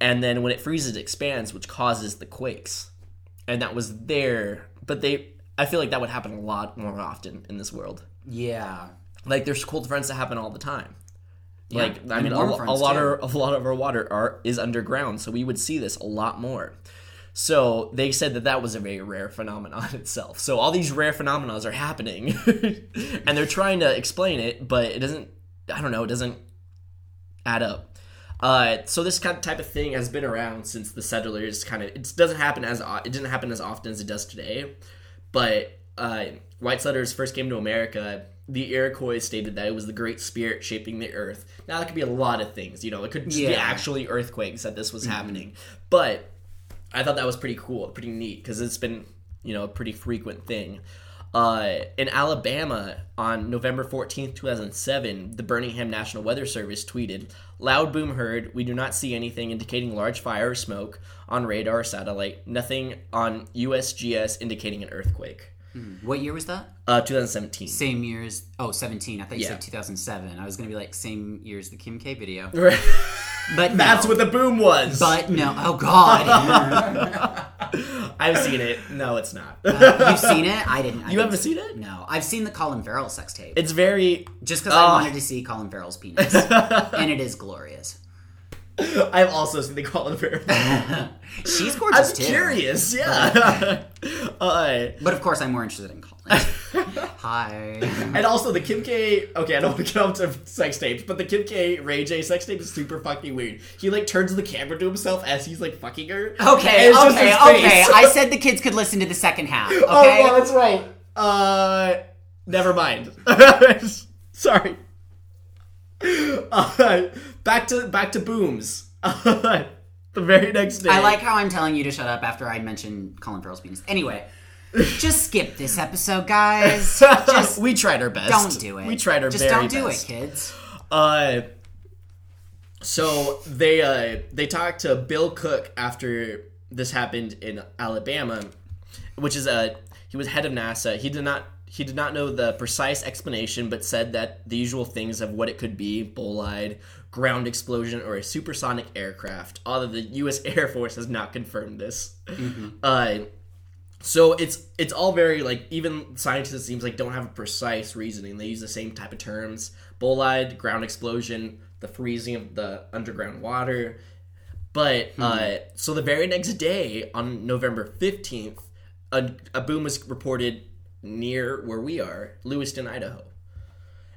and then when it freezes, it expands, which causes the quakes. And that was there, but they. I feel like that would happen a lot more often in this world. Yeah. Like there's cold fronts that happen all the time. Like I mean, a, a lot too. of a lot of our water are is underground, so we would see this a lot more. So they said that that was a very rare phenomenon itself. So all these rare phenomena are happening, and they're trying to explain it, but it doesn't. I don't know. It doesn't add up. Uh, so this kind of type of thing has been around since the settlers kind of. It doesn't happen as it didn't happen as often as it does today, but uh, white settlers first came to America. The Iroquois stated that it was the Great Spirit shaping the earth. Now that could be a lot of things, you know. It could just be actually earthquakes that this was happening, but I thought that was pretty cool, pretty neat because it's been you know a pretty frequent thing. Uh, in Alabama, on November 14th, 2007, the Birmingham National Weather Service tweeted, Loud boom heard. We do not see anything indicating large fire or smoke on radar or satellite. Nothing on USGS indicating an earthquake. What year was that? Uh, 2017. Same year as oh 17. I thought you Yeah. said 2007. I was gonna be like same year as the Kim K video. That's But no. what the boom was. But no. Oh God. I've seen it. No, it's not. You've seen it? I didn't. I You haven't seen it? No, I've seen the Colin Farrell sex tape. It's very. just because Oh. I wanted to see Colin Farrell's penis, and it is glorious. I've also seen the Colin Farrell. She's gorgeous I'm too. curious. Yeah. uh, But of course, I'm more interested in Colin. Hi. And also the Kim K. Okay, I don't want to get onto sex tapes, but the Kim K. Ray J. sex tape is super fucking weird. He like turns the camera to himself as he's like fucking her. Okay, And it's just okay, okay. I said the kids could listen to the second half. Okay. Oh yeah, that's right. Uh, never mind. Sorry. Uh, back to back to booms. the very next day. I like how I'm telling you to shut up after I mentioned Colin Farrell's penis. Anyway, just skip this episode, guys. Just we tried our best. don't do it. We tried our best. Just very don't do best. it, kids. Uh, so they uh they talked to Bill Cooke after this happened in Alabama, which is a he was head of NASA. He did not he did not know the precise explanation, but said that the usual things of what it could be: bolide, ground explosion, or a supersonic aircraft. Although the U.S. Air Force has not confirmed this. Uh, so it's it's all very like even scientists it seems like don't have a precise reasoning. They use the same type of terms: bolide, ground explosion, the freezing of the underground water. But uh, so the very next day, on November fifteenth, a, a boom was reported near where we are, Lewiston, Idaho.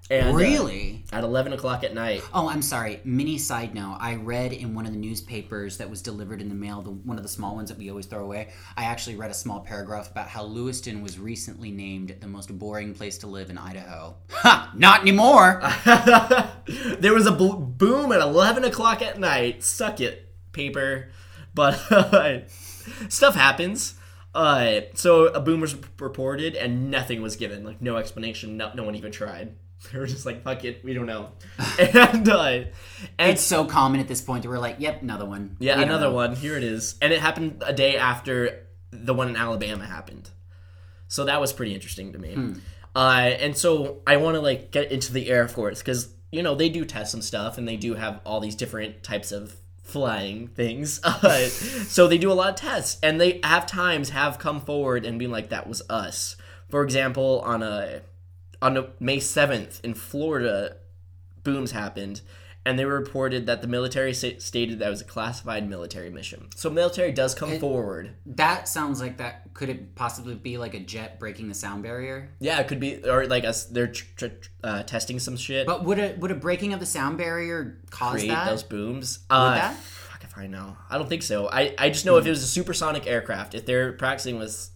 And, uh, Really? at eleven o'clock at night. Oh, I'm sorry. Mini side note. I read in one of the newspapers that was delivered in the mail, the, one of the small ones that we always throw away. I actually read a small paragraph about how Lewiston was recently named the most boring place to live in Idaho. Ha! Not anymore. there was a bo- boom at 11 o'clock at night. Suck it, paper. But stuff happens. Uh, so a boom was reported and nothing was given. Like, no explanation. No, no one even tried. They were just like, fuck it, we don't know. and, uh, and it's so common at this point that we're like, yep, another one. yeah, We another one. Here it is. And it happened a day after the one in Alabama happened. So that was pretty interesting to me. Hmm. Uh, and so I want to like get into the Air Force because you know they do test some stuff and they do have all these different types of flying things. Uh, so they do a lot of tests and they have times have come forward and been like that was us. For example, on a on May seventh in Florida, booms happened and they reported that the military stated that it was a classified military mission. So military does come forward. That sounds like that. Could it possibly be like a jet breaking the sound barrier? Yeah, it could be, or like us, they're tr- tr- uh, testing some shit. But would a would a breaking of the sound barrier cause create that? those booms. uh, that? Fuck if I know. I don't think so. I, I just know if it was a supersonic aircraft, if they're practicing with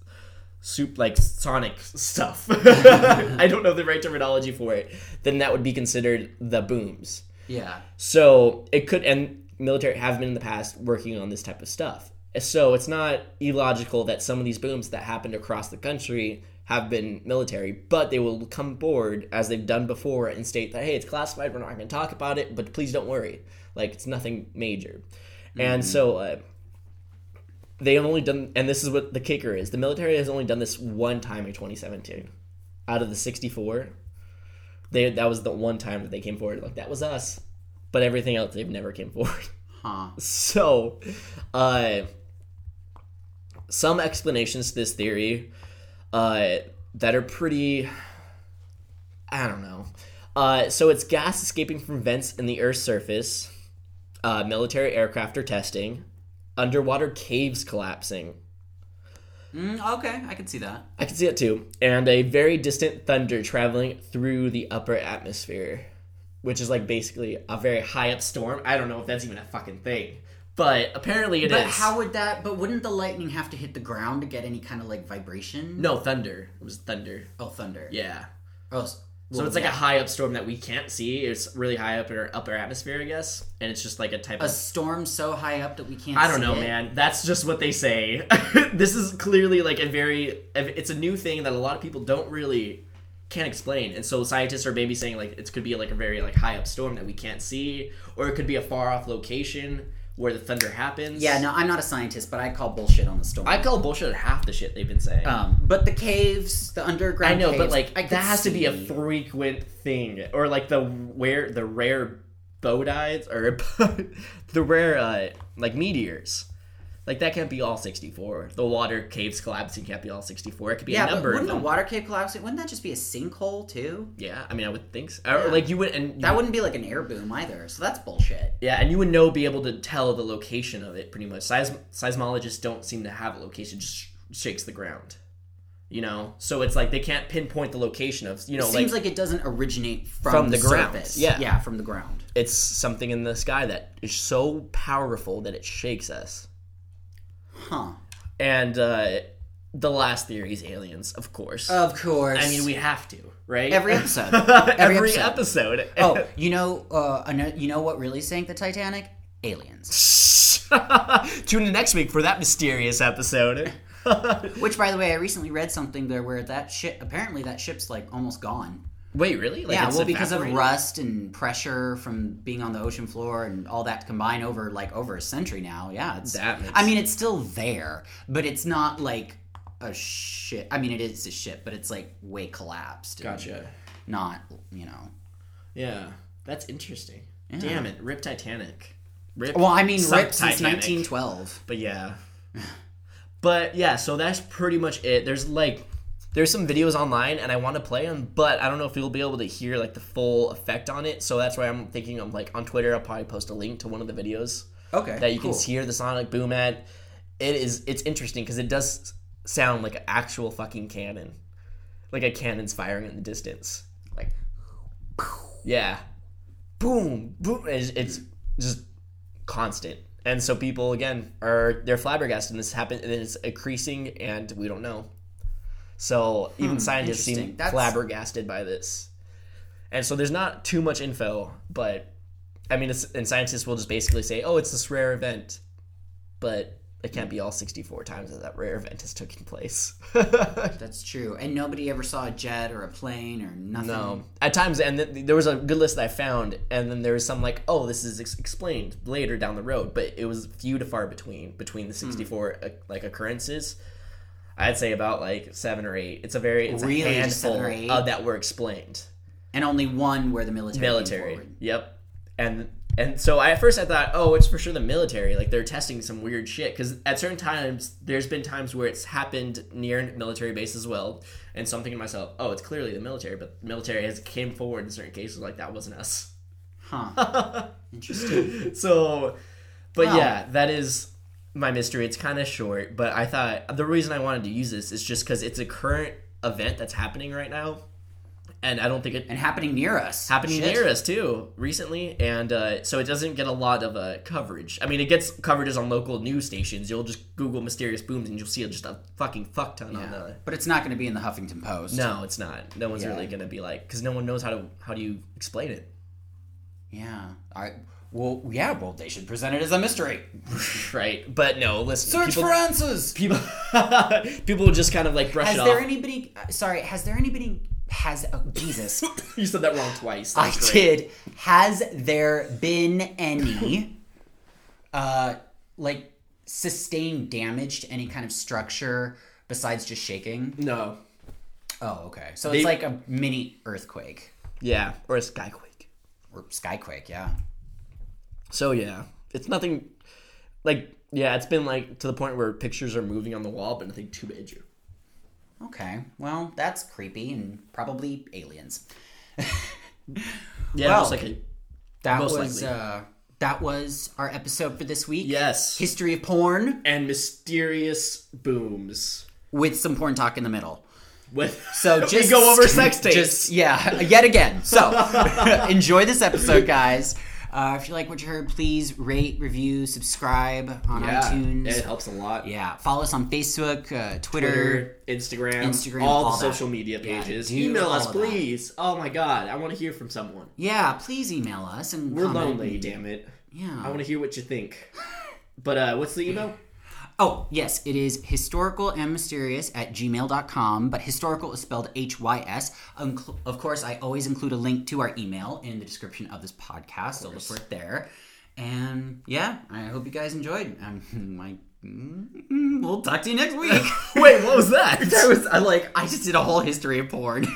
soup like sonic stuff, I don't know the right terminology for it. Then that would be considered the booms. Yeah. So it could, and military have been in the past working on this type of stuff. So it's not illogical that some of these booms that happened across the country have been military, but they will come forward as they've done before and state that hey, it's classified. We're not going to talk about it, but please don't worry. Like it's nothing major. And so uh, they have only done, and this is what the kicker is: the military has only done this one time in 2017 out of the 64 they that was the one time that they came forward like that was us but everything else they've never came forward. Huh. so uh some explanations to this theory uh that are pretty i don't know. Uh so it's gas escaping from vents in the earth's surface uh military aircraft are testing underwater caves collapsing Mm, okay, I can see that. I can see it too. And a very distant thunder traveling through the upper atmosphere, which is like basically a very high up storm. I don't know if that's even a fucking thing, but apparently it is. But how would that? But wouldn't the lightning have to hit the ground to get any kind of like vibration? No, thunder. It was thunder. Oh, thunder. Yeah. Oh, So well, it's like yeah. a high up storm that we can't see. It's really high up in our upper atmosphere, I guess. And it's just like a type of a of. storm so high up that we can't. I don't know, it? man. That's just what they say. this is clearly like a very. It's a new thing that a lot of people don't really can't explain, and so scientists are maybe saying like it could be like a very like high up storm that we can't see, or it could be a far off location where the thunder happens. Yeah, no, I'm not a scientist, but I call bullshit on the storm. I call bullshit on half the shit they've been saying. um, but the caves, the underground. I know, but like I that has to be a frequent thing, or like the where the rare bodides or the rare uh, like meteors. Like that can't be all sixty four. The water caves collapsing can't be all sixty four. It could be Yeah, a but number of wouldn't a them. water cave collapsing? Wouldn't that just be a sinkhole too? yeah, I mean, I would think so. Or like you would, and That wouldn't be like an air boom either. So that's bullshit. yeah, and you would know, be able to tell the location of it pretty much. Seism- seismologists don't seem to have a location; just sh- shakes the ground. You know, so it's like they can't pinpoint the location of you know, It like seems like it doesn't originate from, From the, the ground, surface. yeah. yeah, from the ground. it's something in the sky that is so powerful that it shakes us. Huh. And uh, the last theory is aliens, of course. Of course. I mean, we have to, right? Every episode. Every, Every episode. oh, you know, uh, you know what really sank the Titanic? Aliens. Tune in next week for that mysterious episode. Which, by the way, I recently read something there where that ship apparently that ship's like almost gone. Wait, really? Like yeah, well, because of rust and pressure from being on the ocean floor and all that combined over like over a century now. Yeah, it's. That I mean, it's still there, but it's not like a ship. I mean, it is a ship, but it's like way collapsed. Gotcha. Not, you know. Yeah, that's interesting. Damn it, Rip Titanic. Rip. Well, I mean, RIP since 1912. But yeah. But yeah, so that's pretty much it. There's like there's some videos online and I want to play them, but I don't know if you'll be able to hear like the full effect on it. So that's why I'm thinking I'm like on Twitter I'll probably post a link to one of the videos Okay. that you can hear the sonic boom at. It is it's interesting because it does sound like an actual fucking cannon. Like a cannon's firing in the distance. Like, Yeah. Boom, boom. It's, it's just constant. And so people again are they're flabbergasted and this happened and it's increasing and we don't know. So even scientists seem. That's- flabbergasted by this. And so there's not too much info, but I mean it's, and scientists will just basically say, "Oh, it's this rare event." But it can't be all 64 times that that rare event has taken place. that's true. And nobody ever saw a jet or a plane or nothing. No, at times, and th- there was a good list that I found, and then there was some like, oh, this is ex- explained later down the road, but it was few to far between between the sixty four uh, like occurrences. I'd say about like seven or eight. It's a very it's Really, a handful seven or eight? uh, that were explained. And only one where the military. Military, yep, and and so I, at first I thought, oh, it's for sure the military. Like they're testing some weird shit because at certain times there's been times where it's happened near military base as well, and so I'm thinking to myself, oh, it's clearly the military, but the military has came forward in certain cases like that wasn't us. Huh. Interesting. so, but Wow. yeah, that is my mystery. It's kind of short, but I thought the reason I wanted to use this is just because it's a current event that's happening right now, and I don't think it And happening near us. happening Shit. near us too recently, and uh, so it doesn't get a lot of uh, coverage. I mean, it gets coverages on local news stations. You'll just Google mysterious booms, and you'll see just a fucking fuck ton on the. But it's not going to be in the Huffington Post. No, it's not. No one's Yeah. really gonna be like, because no one knows how to how do you explain it. Yeah. I. Well, yeah. Well, they should present it as a mystery. right? But no, listen. Search people, for answers. people. people just kind of like brush Has it there off. anybody? uh, Sorry. Has there anybody? Has oh, Jesus? you said that wrong twice. I great. did. Has there been any, uh, like sustained damage to any kind of structure besides just shaking? No. Oh, okay. So They- it's like a mini earthquake Yeah, or a skyquake. or skyquake. Yeah. So yeah, it's nothing. Like yeah, it's been like to the point where pictures are moving on the wall, but nothing too major. Okay. Well, that's creepy and probably aliens. Yeah, Well, just like a That Most was likely. uh that was our episode for this week. yes, History of porn and mysterious booms with some porn talk in the middle. with. So We just go over sex tapes. Just yeah, yet again. So enjoy this episode, guys. Uh, if you like what you heard, please rate, review, subscribe on yeah, iTunes. it helps a lot. Yeah, follow us on Facebook, uh, Twitter. Twitter, Instagram, Instagram, all, all the that. social media pages. do Email us, please. Oh my god, I want to hear from someone. Yeah, please email us and We're comment. lonely, damn it. Yeah. I want to hear what you think. But uh, what's the email? Oh, yes, it is historical and mysterious at gmail.com, but historical is spelled H Y S. Of course, I always include a link to our email in the description of this podcast, so look for it there. And yeah, I hope you guys enjoyed. Um, my, mm, we'll talk to you next week. Wait, what was that? that was I like I just did a whole history of porn.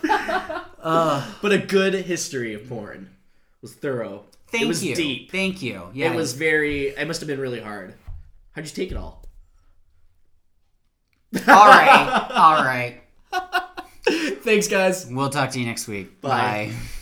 but a good history of porn was thorough. Thank it was you. deep. Thank you. Yeah, It was very. It must have been really hard. How'd you take it all? all right. All right. Thanks, guys. We'll talk to you next week. Bye. Bye.